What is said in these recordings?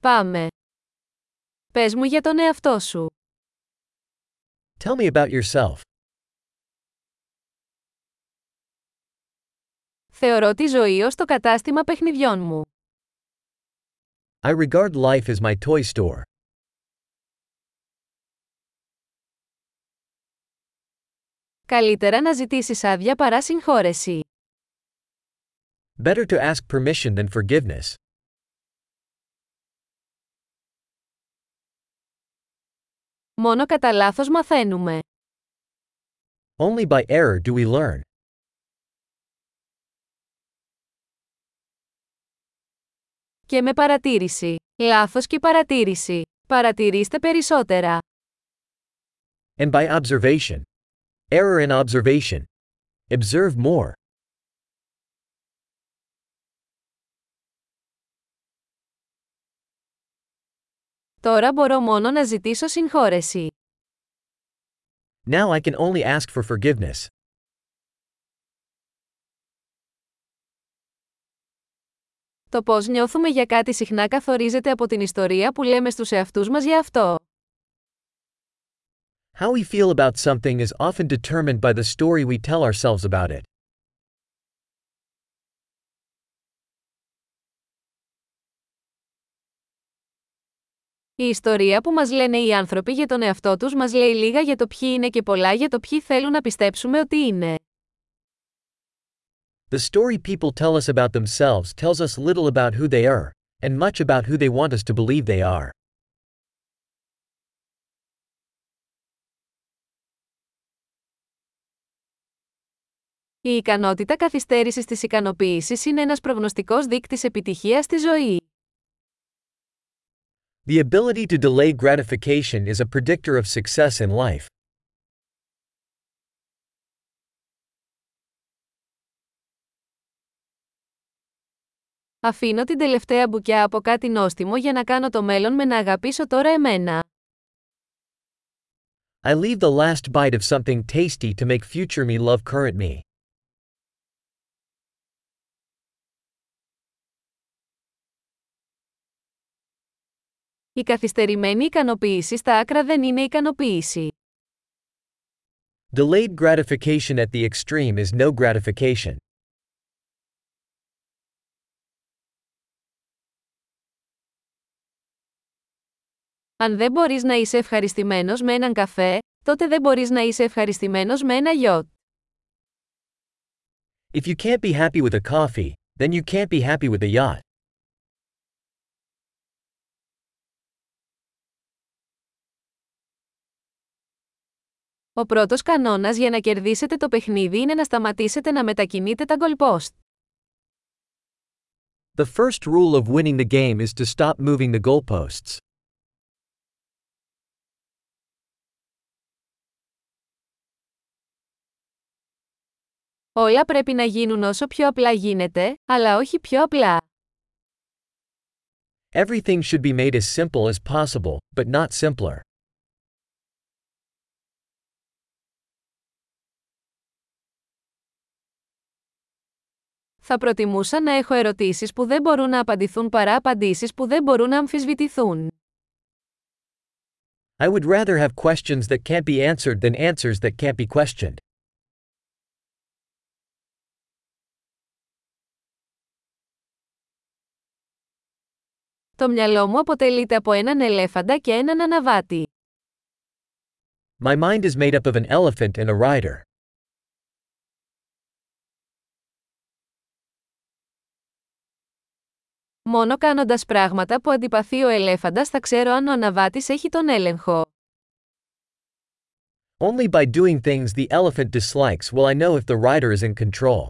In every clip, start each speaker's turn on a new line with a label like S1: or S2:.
S1: Πάμε. Πες μου για τον εαυτό σου.
S2: Tell me about yourself.
S1: Θεωρώ τη ζωή ως το κατάστημα παιχνιδιών μου.
S2: I regard life as my toy store.
S1: Καλύτερα να ζητήσεις άδεια παρά συγχώρεση.
S2: Better to ask permission than forgiveness.
S1: Μόνο κατά λάθος μαθαίνουμε.
S2: Only by error do we learn.
S1: Και με παρατήρηση. Λάθος και παρατήρηση. Παρατηρήστε περισσότερα.
S2: And by observation. Error in observation. Observe more.
S1: Τώρα μπορώ μόνο να ζητήσω συγχώρεση.
S2: Now I can only ask for forgiveness.
S1: Το πώς νιώθουμε για κάτι συχνά καθορίζεται από την ιστορία που λέμε στους εαυτούς μας για αυτό.
S2: How we feel about something is often determined by the story we tell ourselves about it.
S1: Η ιστορία που μας λένε οι άνθρωποι για τον εαυτό τους μας λέει λίγα για το ποιοι είναι και πολλά για το ποιοι θέλουν να πιστέψουμε ότι είναι.
S2: The story people tell us about themselves tells us little about who they are, and much about who they want us to believe they are.
S1: Η ικανότητα καθυστέρησης της ικανοποίησης είναι ένας προγνωστικός δείκτης επιτυχίας στη ζωή.
S2: The ability to delay gratification is a predictor of success in life.
S1: Αφήνω την τελευταία μπουκιά από κάτι νόστιμο για να κάνω το μέλλον με να αγαπήσω τώρα εμένα.
S2: I leave the last bite of something tasty to make future me love current me.
S1: Η καθυστερημένη ικανοποίηση στα άκρα δεν είναι ικανοποίηση.
S2: Delayed gratification at the extreme is no gratification.
S1: Αν δεν μπορείς να είσαι ευχαριστημένος με έναν καφέ, τότε δεν μπορείς να είσαι ευχαριστημένος με ένα γιότ.
S2: If you can't be happy with a coffee, then you can't be happy with a yacht.
S1: Ο πρώτος κανόνας για να κερδίσετε το παιχνίδι είναι να σταματήσετε να μετακινείτε τα goalpost.
S2: The first rule of winning the game is to stop moving the goalposts.
S1: Όλα πρέπει να γίνουν όσο πιο απλά γίνεται, αλλά όχι πιο απλά.
S2: Everything should be made as simple as possible, but not simpler.
S1: Θα προτιμούσα να έχω ερωτήσεις που δεν μπορούν να απαντηθούν παρά απαντήσεις που δεν μπορούν να αμφισβητηθούν.
S2: I would rather have questions that can't be answered than answers that can't be questioned.
S1: Το μυαλό μου αποτελείται από έναν ελέφαντα και έναν αναβάτη.
S2: My mind is made up of an elephant and a rider.
S1: Μόνο κάνοντας πράγματα που αντιπαθεί ο ελέφαντας θα ξέρω αν ο αναβάτης έχει τον έλεγχο.
S2: Only by doing things the elephant dislikes will I know if the rider is in control.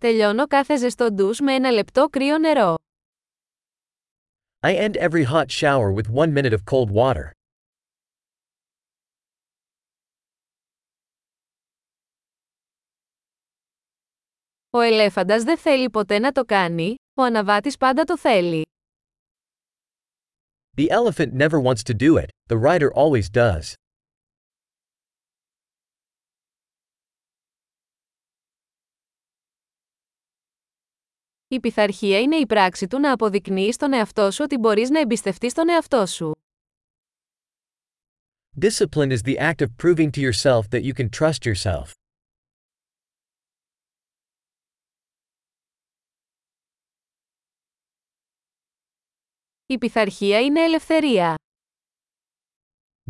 S1: Τελειώνω κάθε ζεστό ντους με ένα λεπτό κρύο νερό.
S2: I end every hot shower with one minute of cold water.
S1: Ο ελέφαντας δεν θέλει ποτέ να το κάνει, ο αναβάτης πάντα το θέλει. Η πειθαρχία είναι η πράξη του να αποδεικνύεις στον εαυτό σου ότι μπορείς να εμπιστευτείς τον εαυτό σου.
S2: Discipline is the act of proving to yourself that you can trust yourself.
S1: Η πειθαρχία είναι ελευθερία.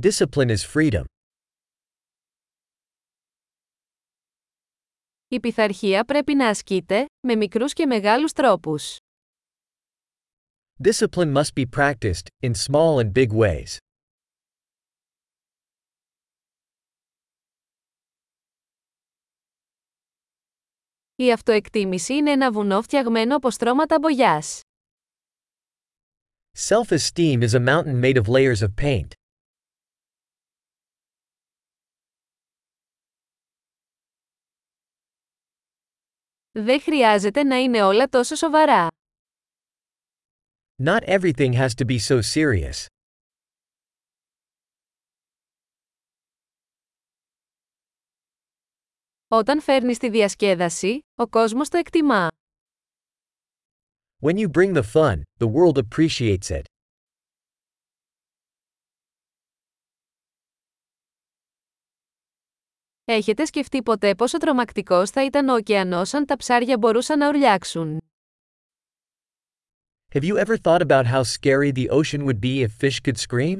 S2: Discipline is freedom.
S1: Η πειθαρχία πρέπει να ασκείται, με μικρούς και μεγάλους τρόπους.
S2: Discipline must be practiced, in small and big ways.
S1: Η αυτοεκτίμηση είναι ένα βουνό φτιαγμένο από στρώματα μπογιάς.
S2: Self-esteem is a mountain made of layers of paint.
S1: Δεν χρειάζεται να είναι όλα τόσο σοβαρά.
S2: Not everything has to be so serious.
S1: Όταν φέρνεις τη διασκέδαση, ο κόσμος το εκτιμά.
S2: When you bring the fun, the world appreciates it.
S1: Έχετε σκεφτεί ποτέ πόσο τρομακτικός θα ήταν ο ωκεανός αν τα ψάρια μπορούσαν να ουρλιάξουν.
S2: Have you ever thought about how scary the ocean would be if fish could scream?